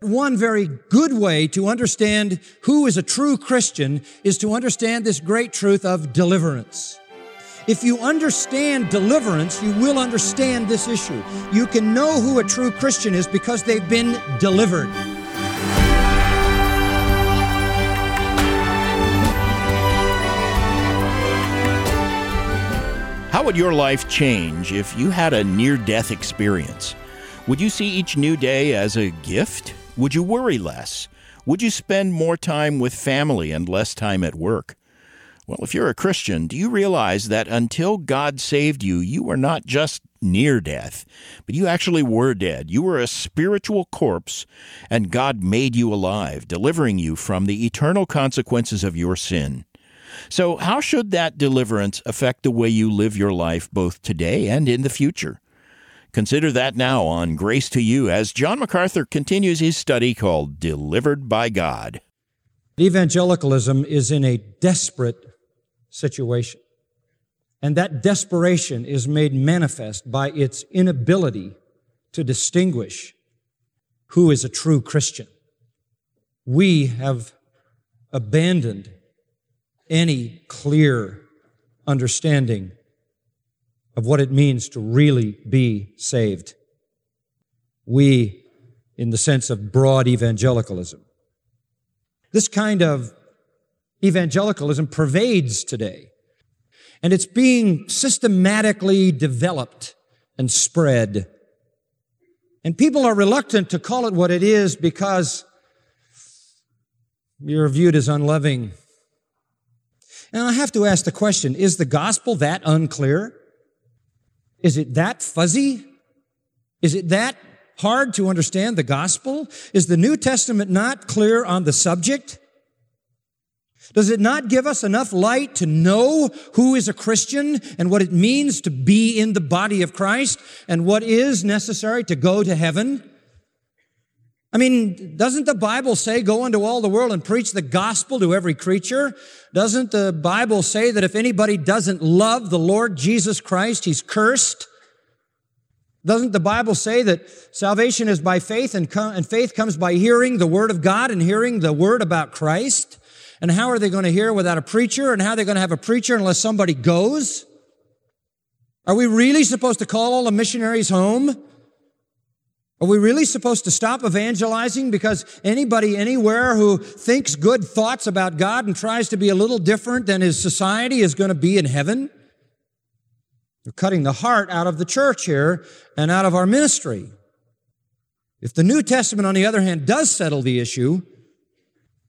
One very good way to understand who is a true Christian is to understand this great truth of deliverance. If you understand deliverance, you will understand this issue. You can know who a true Christian is because they've been delivered. How would your life change if you had a near death experience? Would you see each new day as a gift? Would you worry less? Would you spend more time with family and less time at work? Well, if you're a Christian, do you realize that until God saved you, you were not just near death, but you actually were dead. You were a spiritual corpse, and God made you alive, delivering you from the eternal consequences of your sin. So, how should that deliverance affect the way you live your life both today and in the future? Consider that now on Grace to You as John MacArthur continues his study called Delivered by God. Evangelicalism is in a desperate situation. And that desperation is made manifest by its inability to distinguish who is a true Christian. We have abandoned any clear understanding of what it means to really be saved. We, in the sense of broad evangelicalism. This kind of evangelicalism pervades today. And it's being systematically developed and spread. And people are reluctant to call it what it is because you're viewed as unloving. And I have to ask the question, is the gospel that unclear? Is it that fuzzy? Is it that hard to understand the gospel? Is the New Testament not clear on the subject? Does it not give us enough light to know who is a Christian and what it means to be in the body of Christ and what is necessary to go to heaven? I mean, doesn't the Bible say go into all the world and preach the gospel to every creature? Doesn't the Bible say that if anybody doesn't love the Lord Jesus Christ, he's cursed? Doesn't the Bible say that salvation is by faith and, and faith comes by hearing the word of God and hearing the word about Christ? And how are they going to hear without a preacher? And how are they going to have a preacher unless somebody goes? Are we really supposed to call all the missionaries home? Are we really supposed to stop evangelizing because anybody anywhere who thinks good thoughts about God and tries to be a little different than his society is going to be in heaven? We're cutting the heart out of the church here and out of our ministry. If the New Testament, on the other hand, does settle the issue,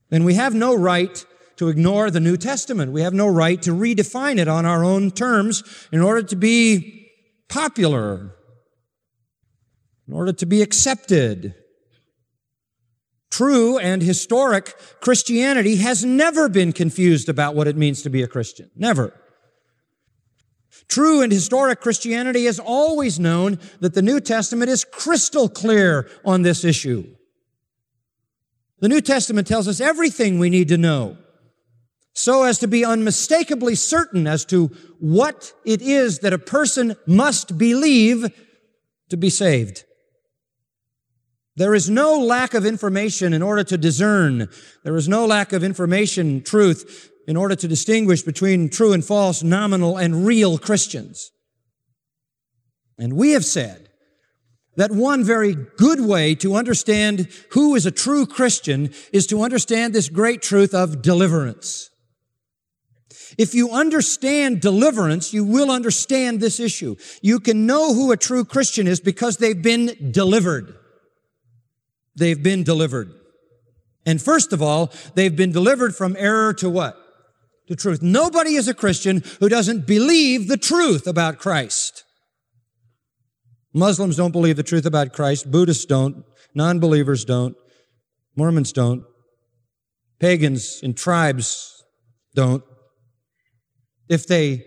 then we have no right to ignore the New Testament. We have no right to redefine it on our own terms in order to be popular in order to be accepted. True and historic Christianity has never been confused about what it means to be a Christian. Never. True and historic Christianity has always known that the New Testament is crystal clear on this issue. The New Testament tells us everything we need to know so as to be unmistakably certain as to what it is that a person must believe to be saved. There is no lack of information in order to discern. There is no lack of information, truth, in order to distinguish between true and false, nominal and real Christians. And we have said that one very good way to understand who is a true Christian is to understand this great truth of deliverance. If you understand deliverance, you will understand this issue. You can know who a true Christian is because they've been delivered they've been delivered. And first of all, they've been delivered from error to what? To truth. Nobody is a Christian who doesn't believe the truth about Christ. Muslims don't believe the truth about Christ. Buddhists don't. Non-believers don't. Mormons don't. Pagans and tribes don't. If they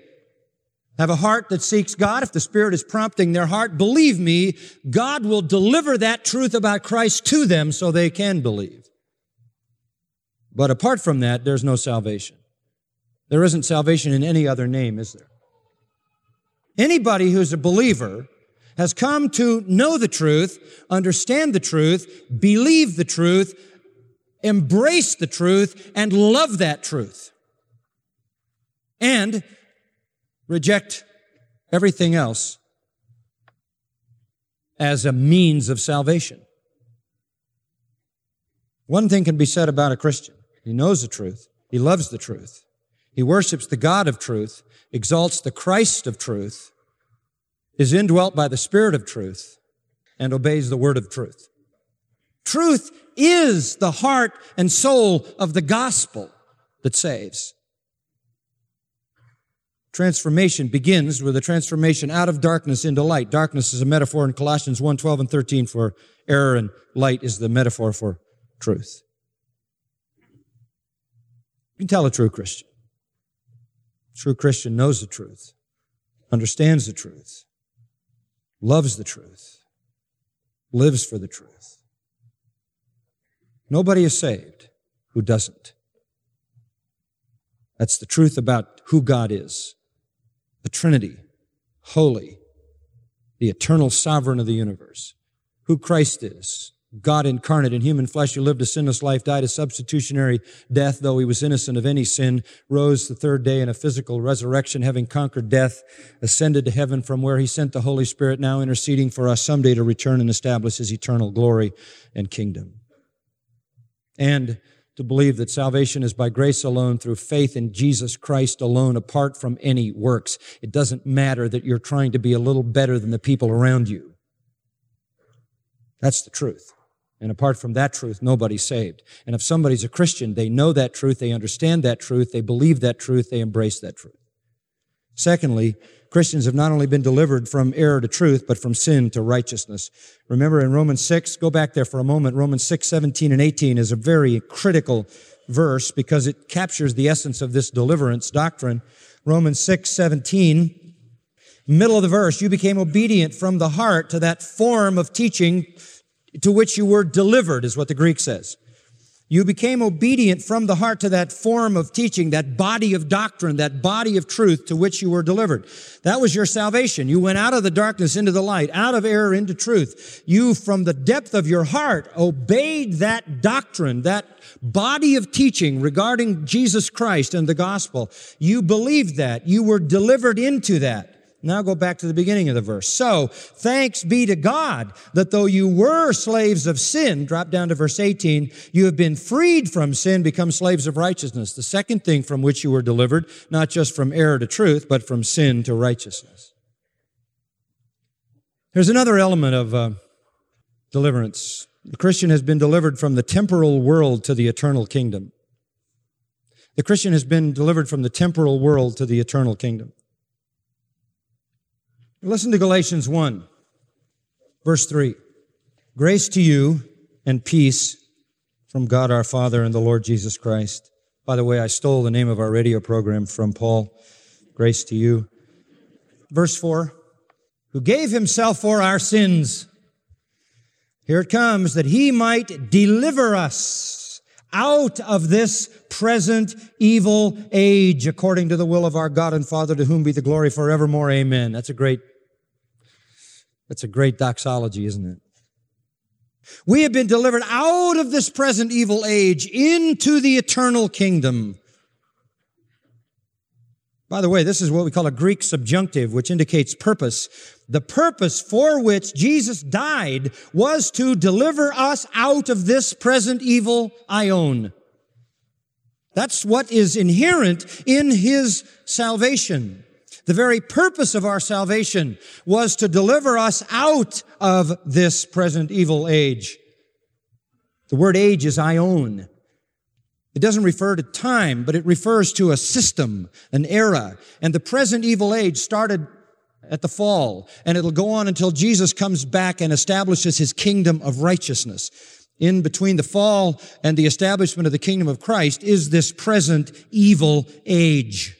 have a heart that seeks God, if the Spirit is prompting their heart, believe me, God will deliver that truth about Christ to them so they can believe. But apart from that, there's no salvation. There isn't salvation in any other name, is there? Anybody who's a believer has come to know the truth, understand the truth, believe the truth, embrace the truth, and love that truth. And reject everything else as a means of salvation. One thing can be said about a Christian. He knows the truth. He loves the truth. He worships the God of truth, exalts the Christ of truth, is indwelt by the Spirit of truth, and obeys the word of truth. Truth is the heart and soul of the gospel that saves. Transformation begins with a transformation out of darkness into light. Darkness is a metaphor in Colossians 1, 12 and 13 for error and light is the metaphor for truth. You can tell a true Christian. A true Christian knows the truth, understands the truth, loves the truth, lives for the truth. Nobody is saved who doesn't. That's the truth about who God is. The Trinity, holy, the eternal sovereign of the universe, who Christ is, God incarnate in human flesh who lived a sinless life, died a substitutionary death, though he was innocent of any sin, rose the third day in a physical resurrection, having conquered death, ascended to heaven from where he sent the Holy Spirit, now interceding for us someday to return and establish his eternal glory and kingdom. And to believe that salvation is by grace alone, through faith in Jesus Christ alone, apart from any works. It doesn't matter that you're trying to be a little better than the people around you. That's the truth. And apart from that truth, nobody's saved. And if somebody's a Christian, they know that truth, they understand that truth, they believe that truth, they embrace that truth. Secondly, Christians have not only been delivered from error to truth, but from sin to righteousness. Remember in Romans 6, go back there for a moment. Romans 6, 17 and 18 is a very critical verse because it captures the essence of this deliverance doctrine. Romans 6, 17, middle of the verse, you became obedient from the heart to that form of teaching to which you were delivered, is what the Greek says. You became obedient from the heart to that form of teaching, that body of doctrine, that body of truth to which you were delivered. That was your salvation. You went out of the darkness into the light, out of error into truth. You, from the depth of your heart, obeyed that doctrine, that body of teaching regarding Jesus Christ and the gospel. You believed that. You were delivered into that. Now go back to the beginning of the verse. So, thanks be to God that though you were slaves of sin, drop down to verse 18, you have been freed from sin, become slaves of righteousness. The second thing from which you were delivered, not just from error to truth, but from sin to righteousness. There's another element of uh, deliverance. The Christian has been delivered from the temporal world to the eternal kingdom. The Christian has been delivered from the temporal world to the eternal kingdom. Listen to Galatians 1, verse 3. Grace to you and peace from God our Father and the Lord Jesus Christ. By the way, I stole the name of our radio program from Paul. Grace to you. Verse 4 Who gave himself for our sins. Here it comes that he might deliver us out of this present evil age according to the will of our God and Father to whom be the glory forevermore. Amen. That's a great that's a great doxology, isn't it? We have been delivered out of this present evil age into the eternal kingdom. By the way, this is what we call a Greek subjunctive, which indicates purpose. The purpose for which Jesus died was to deliver us out of this present evil aion. That's what is inherent in his salvation. The very purpose of our salvation was to deliver us out of this present evil age. The word age is aion. It doesn't refer to time, but it refers to a system, an era. And the present evil age started at the fall, and it'll go on until Jesus comes back and establishes his kingdom of righteousness. In between the fall and the establishment of the kingdom of Christ is this present evil age.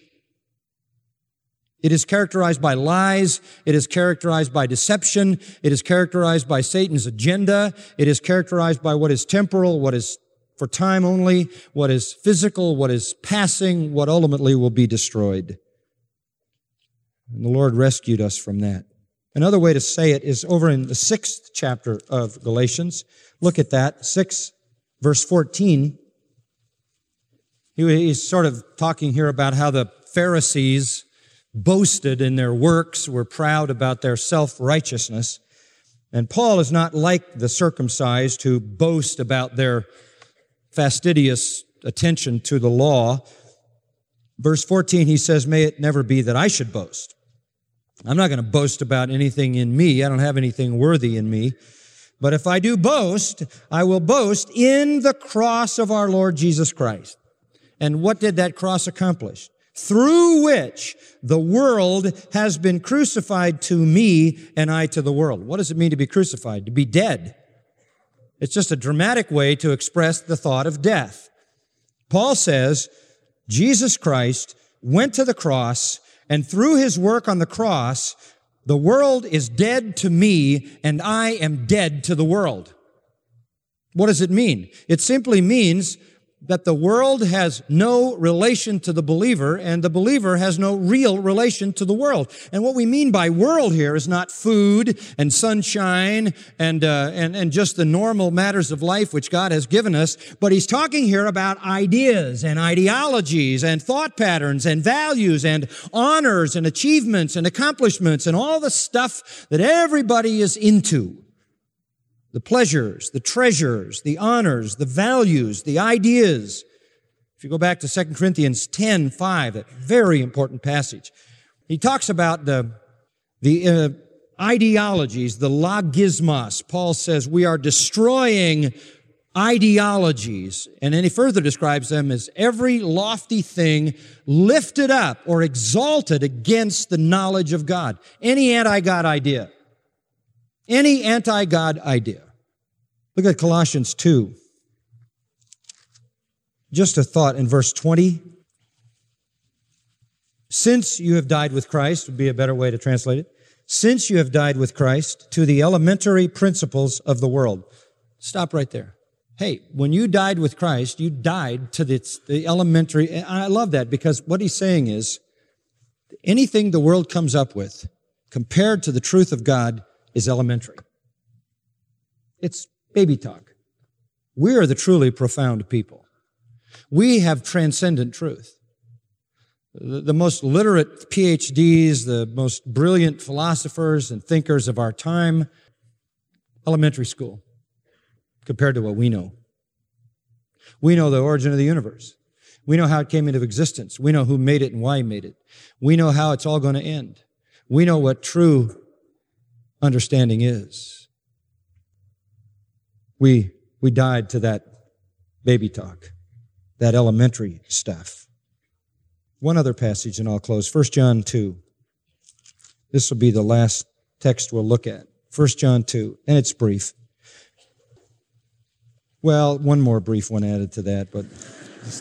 It is characterized by lies. It is characterized by deception. It is characterized by Satan's agenda. It is characterized by what is temporal, what is for time only, what is physical, what is passing, what ultimately will be destroyed. And the Lord rescued us from that. Another way to say it is over in the sixth chapter of Galatians. Look at that, 6 verse 14. He, He's sort of talking here about how the Pharisees boasted in their works, were proud about their self-righteousness. And Paul is not like the circumcised who boast about their fastidious attention to the law. Verse 14, he says, May it never be that I should boast. I'm not going to boast about anything in me. I don't have anything worthy in me. But if I do boast, I will boast in the cross of our Lord Jesus Christ. And what did that cross accomplish? Through which the world has been crucified to me and I to the world. What does it mean to be crucified? To be dead. It's just a dramatic way to express the thought of death. Paul says, Jesus Christ went to the cross and through his work on the cross, the world is dead to me and I am dead to the world. What does it mean? It simply means that the world has no relation to the believer and the believer has no real relation to the world. And what we mean by world here is not food and sunshine and, uh, and, and just the normal matters of life which God has given us, but he's talking here about ideas and ideologies and thought patterns and values and honors and achievements and accomplishments and all the stuff that everybody is into the pleasures, the treasures, the honors, the values, the ideas. If you go back to 2 Corinthians 10, 5, a very important passage, he talks about the, the uh, ideologies, the logismos. Paul says we are destroying ideologies. And then he further describes them as every lofty thing lifted up or exalted against the knowledge of God. Any anti-God idea. Any anti-God idea. Look at Colossians 2. Just a thought in verse 20. Since you have died with Christ, would be a better way to translate it. Since you have died with Christ to the elementary principles of the world. Stop right there. Hey, when you died with Christ, you died to the, the elementary. I love that because what he's saying is anything the world comes up with compared to the truth of God is elementary. It's baby talk. We are the truly profound people. We have transcendent truth. The, the most literate PhDs, the most brilliant philosophers and thinkers of our time, elementary school compared to what we know. We know the origin of the universe. We know how it came into existence. We know who made it and why he made it. We know how it's all going to end. We know what true understanding is. We, we died to that baby talk, that elementary stuff. One other passage and I'll close. 1 John 2. This will be the last text we'll look at. 1 John 2, and it's brief. Well, one more brief one added to that, but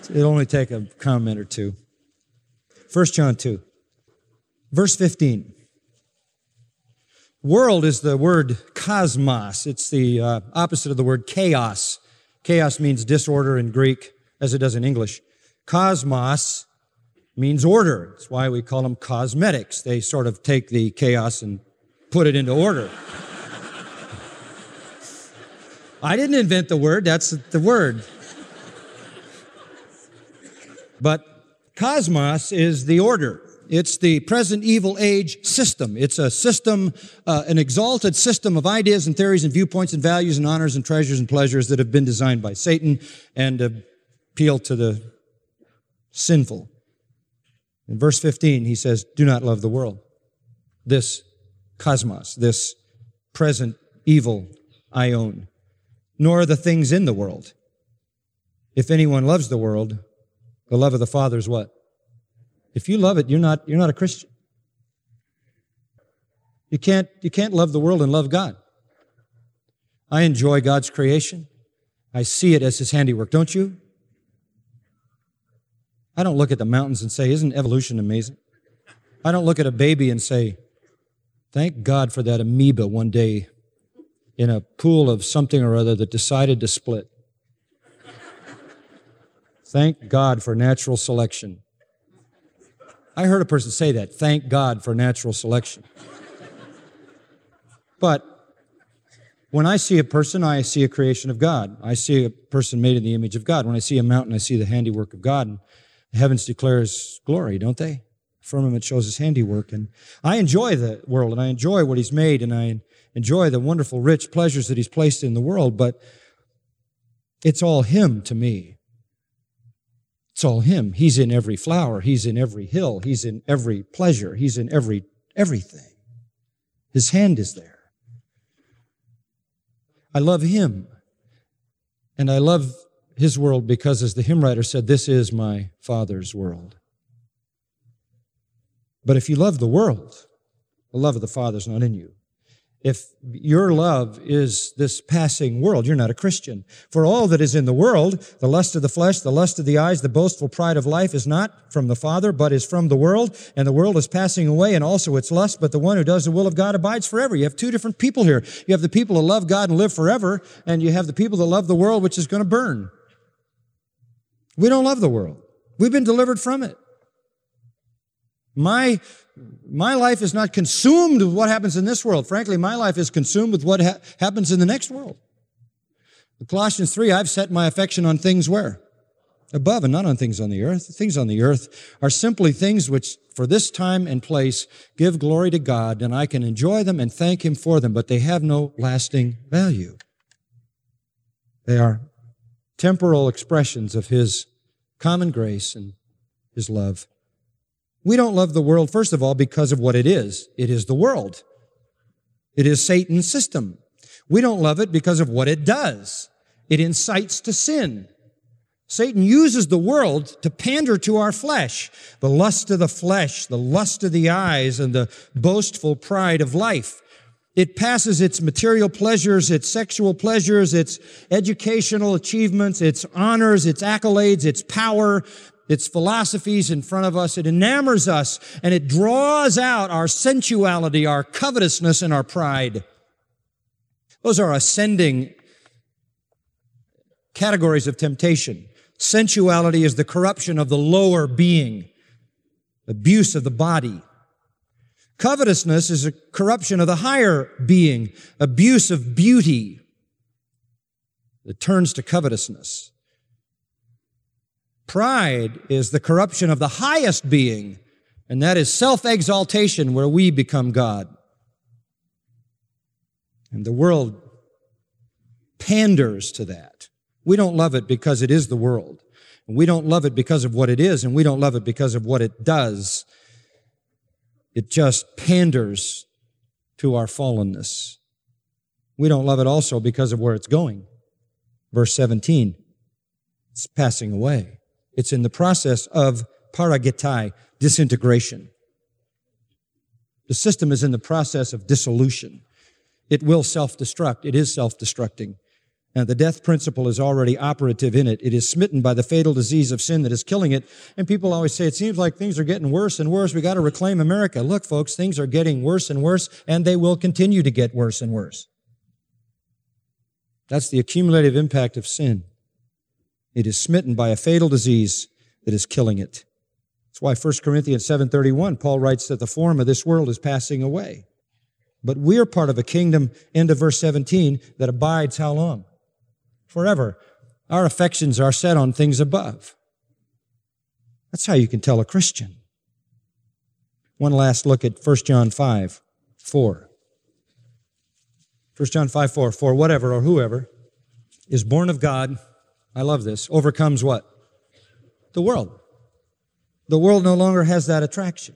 it'll only take a comment or two. 1 John 2, verse 15. World is the word cosmos. It's the uh, opposite of the word chaos. Chaos means disorder in Greek, as it does in English. Cosmos means order. That's why we call them cosmetics. They sort of take the chaos and put it into order. I didn't invent the word, that's the word. But cosmos is the order. It's the present evil age system. It's a system, uh, an exalted system of ideas and theories and viewpoints and values and honors and treasures and pleasures that have been designed by Satan and appeal to the sinful. In verse 15, he says, Do not love the world. This cosmos, this present evil aion, nor the things in the world. If anyone loves the world, the love of the Father is what? If you love it, you're not, you're not a Christian. You can't, you can't love the world and love God. I enjoy God's creation. I see it as His handiwork, don't you? I don't look at the mountains and say, Isn't evolution amazing? I don't look at a baby and say, Thank God for that amoeba one day in a pool of something or other that decided to split. Thank God for natural selection. I heard a person say that. Thank God for natural selection. But when I see a person, I see a creation of God. I see a person made in the image of God. When I see a mountain, I see the handiwork of God. And the heavens declare his glory, don't they? The firmament shows his handiwork. And I enjoy the world and I enjoy what he's made and I enjoy the wonderful, rich pleasures that he's placed in the world, but it's all him to me. It's all him. He's in every flower. He's in every hill. He's in every pleasure. He's in every, everything. His hand is there. I love him. And I love his world because, as the hymn writer said, this is my Father's world. But if you love the world, the love of the Father is not in you. If your love is this passing world, you're not a Christian. For all that is in the world, the lust of the flesh, the lust of the eyes, the boastful pride of life is not from the Father, but is from the world. And the world is passing away and also its lust, but the one who does the will of God abides forever. You have two different people here. You have the people that love God and live forever, and you have the people that love the world, which is going to burn. We don't love the world. We've been delivered from it. My, my life is not consumed with what happens in this world. Frankly, my life is consumed with what ha- happens in the next world. Colossians 3, I've set my affection on things where? Above and not on things on the earth. Things on the earth are simply things which, for this time and place, give glory to God, and I can enjoy them and thank Him for them, but they have no lasting value. They are temporal expressions of His common grace and His love. We don't love the world, first of all, because of what it is. It is the world. It is Satan's system. We don't love it because of what it does. It incites to sin. Satan uses the world to pander to our flesh, the lust of the flesh, the lust of the eyes, and the boastful pride of life. It passes its material pleasures, its sexual pleasures, its educational achievements, its honors, its accolades, its power, its philosophies in front of us. It enamors us and it draws out our sensuality, our covetousness, and our pride. Those are ascending categories of temptation. Sensuality is the corruption of the lower being, abuse of the body. Covetousness is a corruption of the higher being, abuse of beauty that turns to covetousness. Pride is the corruption of the highest being, and that is self-exaltation where we become God. And the world panders to that. We don't love it because it is the world. And we don't love it because of what it is, and we don't love it because of what it does. It just panders to our fallenness. We don't love it also because of where it's going. Verse 17, it's passing away. It's in the process of paragetai, disintegration. The system is in the process of dissolution. It will self-destruct. It is self-destructing. And the death principle is already operative in it. It is smitten by the fatal disease of sin that is killing it. And people always say, it seems like things are getting worse and worse. We got to reclaim America. Look, folks, things are getting worse and worse, and they will continue to get worse and worse. That's the accumulative impact of sin. It is smitten by a fatal disease that is killing it. That's why 1 Corinthians 7:31 Paul writes that the form of this world is passing away. But we're part of a kingdom, end of verse 17, that abides how long? Forever. Our affections are set on things above. That's how you can tell a Christian. One last look at 1 John 5, 4. 1 John 5, 4. For whatever or whoever is born of God I love this, overcomes what? The world. The world no longer has that attraction.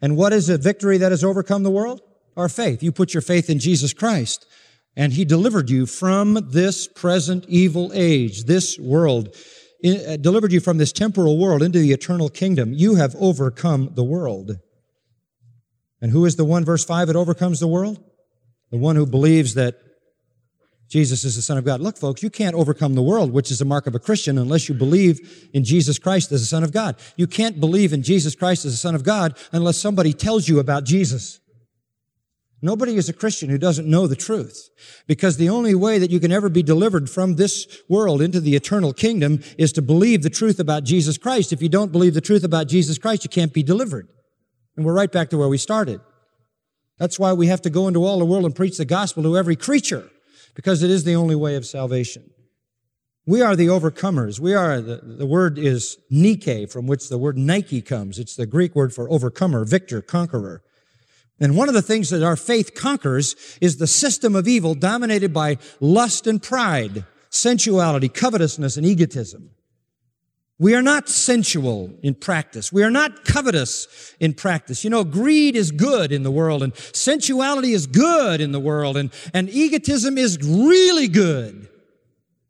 And what is a victory that has overcome the world? Our faith. You put your faith in Jesus Christ and he delivered you from this present evil age, this world, uh, delivered you from this temporal world into the eternal kingdom. You have overcome the world. And who is the one, verse 5, that overcomes the world? The one who believes that Jesus is the Son of God. Look, folks, you can't overcome the world, which is the mark of a Christian, unless you believe in Jesus Christ as the Son of God. You can't believe in Jesus Christ as the Son of God unless somebody tells you about Jesus. Nobody is a Christian who doesn't know the truth. Because the only way that you can ever be delivered from this world into the eternal kingdom is to believe the truth about Jesus Christ. If you don't believe the truth about Jesus Christ, you can't be delivered. And we're right back to where we started. That's why we have to go into all the world and preach the gospel to every creature, because it is the only way of salvation. We are the overcomers. We are, the, the word is Nike, from which the word Nike comes. It's the Greek word for overcomer, victor, conqueror. And one of the things that our faith conquers is the system of evil dominated by lust and pride, sensuality, covetousness, and egotism. We are not sensual in practice. We are not covetous in practice. You know, greed is good in the world and sensuality is good in the world and, and egotism is really good.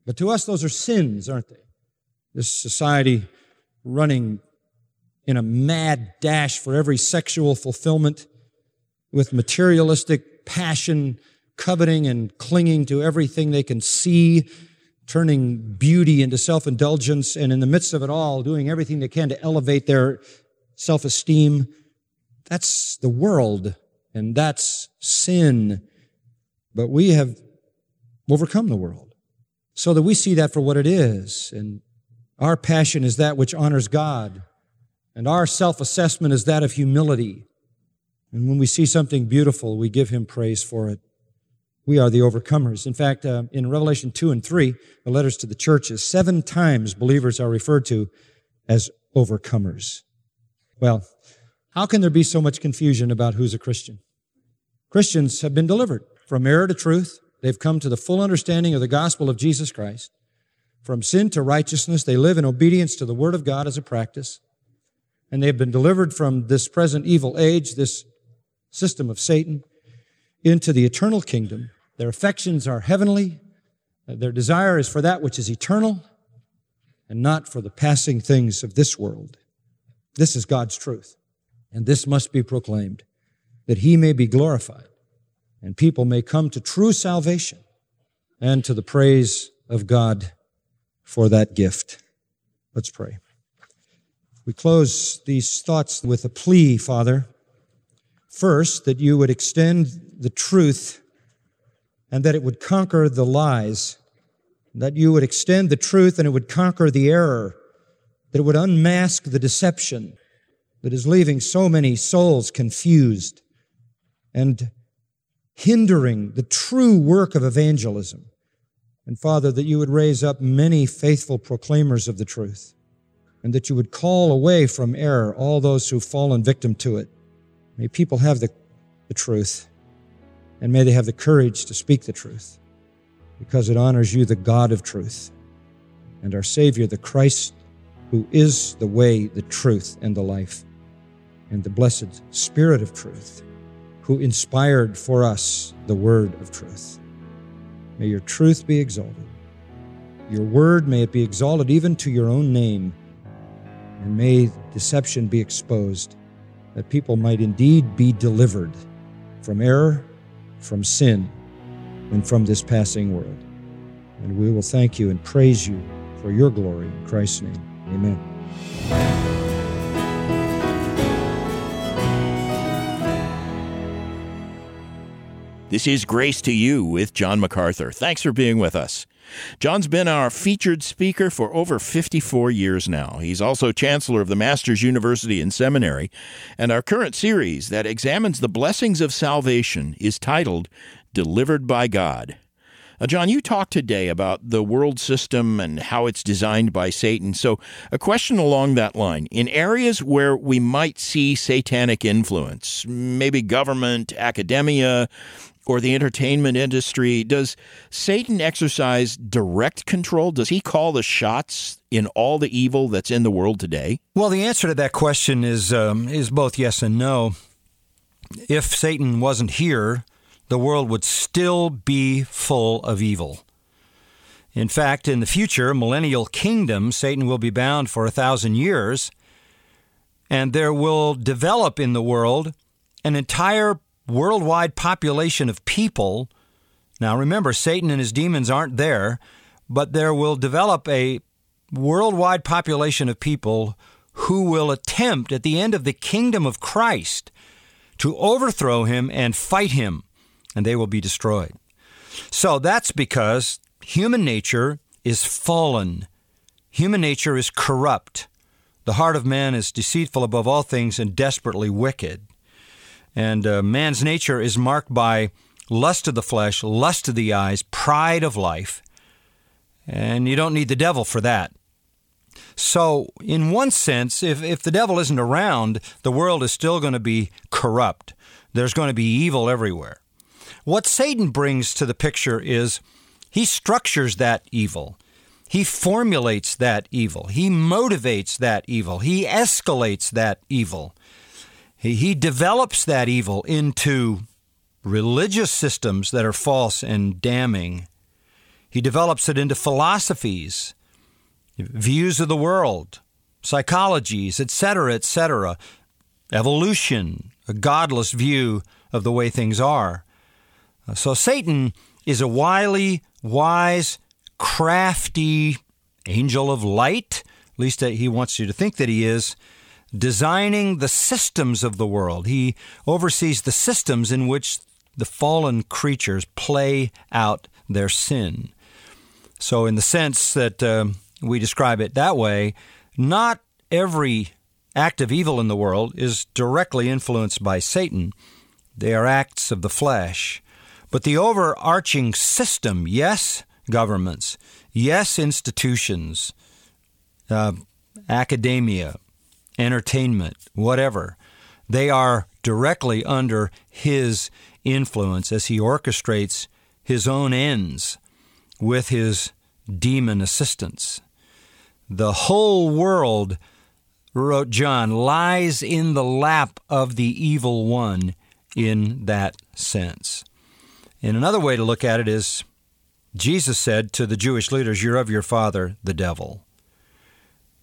But to us, those are sins, aren't they? This society running in a mad dash for every sexual fulfillment with materialistic passion, coveting and clinging to everything they can see, turning beauty into self-indulgence, and in the midst of it all, doing everything they can to elevate their self-esteem. That's the world, and that's sin. But we have overcome the world so that we see that for what it is. And our passion is that which honors God. And our self-assessment is that of humility. And when we see something beautiful, we give Him praise for it. We are the overcomers. In fact, uh, in Revelation 2 and 3, the letters to the churches, seven times believers are referred to as overcomers. Well, how can there be so much confusion about who's a Christian? Christians have been delivered from error to truth, They've come to the full understanding of the gospel of Jesus Christ. From sin to righteousness, they live in obedience to the Word of God as a practice. And they have been delivered from this present evil age, this system of Satan, into the eternal kingdom. Their affections are heavenly. Their desire is for that which is eternal and not for the passing things of this world. This is God's truth. And this must be proclaimed that He may be glorified and people may come to true salvation and to the praise of God for that gift. Let's pray. We close these thoughts with a plea, Father. First, that you would extend the truth and that it would conquer the lies, that you would extend the truth and it would conquer the error, that it would unmask the deception that is leaving so many souls confused and hindering the true work of evangelism. And Father, that you would raise up many faithful proclaimers of the truth, and that you would call away from error all those who've fallen victim to it. May people have the, the truth, and may they have the courage to speak the truth, because it honors you, the God of truth, and our Savior, the Christ, who is the way, the truth, and the life, and the blessed Spirit of truth who inspired for us the word of truth. May your truth be exalted. Your word, may it be exalted even to your own name. And may deception be exposed, that people might indeed be delivered from error, from sin, and from this passing world. And we will thank you and praise you for your glory. In Christ's name, amen. This is Grace to You with John MacArthur. Thanks for being with us. John's been our featured speaker for over 54 years now. He's also Chancellor of the Masters University and Seminary, and our current series that examines the blessings of salvation is titled Delivered by God. Uh, John, you talked today about the world system and how it's designed by Satan. So, a question along that line in areas where we might see satanic influence, maybe government, academia, or the entertainment industry, does Satan exercise direct control? Does he call the shots in all the evil that's in the world today? Well, the answer to that question is um, is both yes and no. If Satan wasn't here, the world would still be full of evil. In fact, in the future millennial kingdom, Satan will be bound for a thousand years, and there will develop in the world an entire worldwide population of people. Now remember, Satan and his demons aren't there, but there will develop a worldwide population of people who will attempt at the end of the kingdom of Christ to overthrow him and fight him, and they will be destroyed. So that's because human nature is fallen. Human nature is corrupt. The heart of man is deceitful above all things and desperately wicked. And uh, man's nature is marked by lust of the flesh, lust of the eyes, pride of life. And you don't need the devil for that. So, in one sense, if, if the devil isn't around, the world is still going to be corrupt. There's going to be evil everywhere. What Satan brings to the picture is he structures that evil. He formulates that evil. He motivates that evil. He escalates that evil. He, he develops that evil into religious systems that are false and damning. He develops it into philosophies, views of the world, psychologies, etc., etc., evolution, a godless view of the way things are. Uh, so Satan is a wily, wise, crafty angel of light, at least uh, he wants you to think that he is, designing the systems of the world. He oversees the systems in which the fallen creatures play out their sin. So, in the sense that uh, we describe it that way, not every act of evil in the world is directly influenced by Satan. They are acts of the flesh. But the overarching system, yes, governments, yes, institutions, uh, academia, entertainment, whatever, they are directly under his influence as he orchestrates his own ends with his demon assistants. The whole world, wrote John, lies in the lap of the evil one in that sense. And another way to look at it is Jesus said to the Jewish leaders, You're of your father, the devil.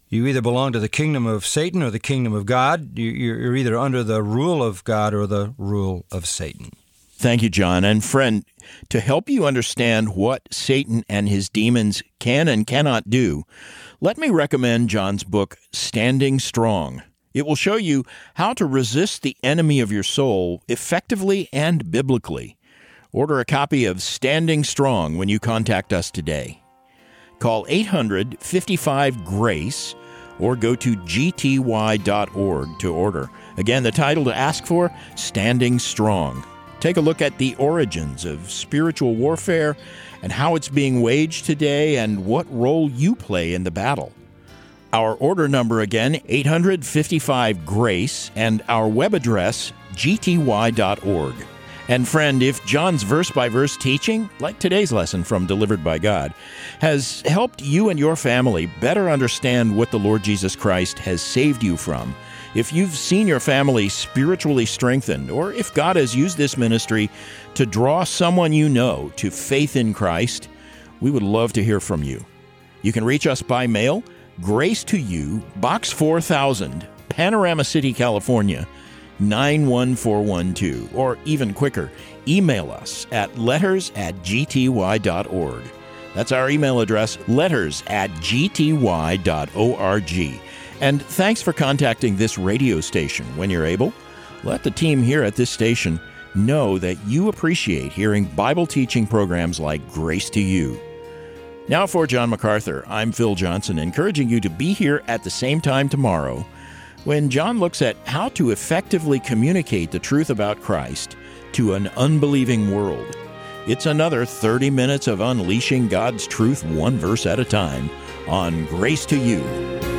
You either belong to the kingdom of Satan or the kingdom of God. You're either under the rule of God or the rule of Satan. Thank you, John. And friend, to help you understand what Satan and his demons can and cannot do, let me recommend John's book, Standing Strong. It will show you how to resist the enemy of your soul effectively and biblically. Order a copy of Standing Strong when you contact us today. Call 800 55 GRACE or go to gty.org to order. Again, the title to ask for Standing Strong. Take a look at the origins of spiritual warfare and how it's being waged today and what role you play in the battle. Our order number again, 855 GRACE, and our web address, gty.org. And friend, if John's verse by verse teaching, like today's lesson from Delivered by God, has helped you and your family better understand what the Lord Jesus Christ has saved you from, if you've seen your family spiritually strengthened, or if God has used this ministry to draw someone you know to faith in Christ, we would love to hear from you. You can reach us by mail, Grace to You, Box 4000, Panorama City, California 91412, or even quicker, email us at letters at gty.org. That's our email address, letters at gty.org. And thanks for contacting this radio station when you're able. Let the team here at this station know that you appreciate hearing Bible teaching programs like Grace to You. Now, for John MacArthur, I'm Phil Johnson, encouraging you to be here at the same time tomorrow when John looks at how to effectively communicate the truth about Christ to an unbelieving world. It's another 30 minutes of unleashing God's truth one verse at a time on Grace to You.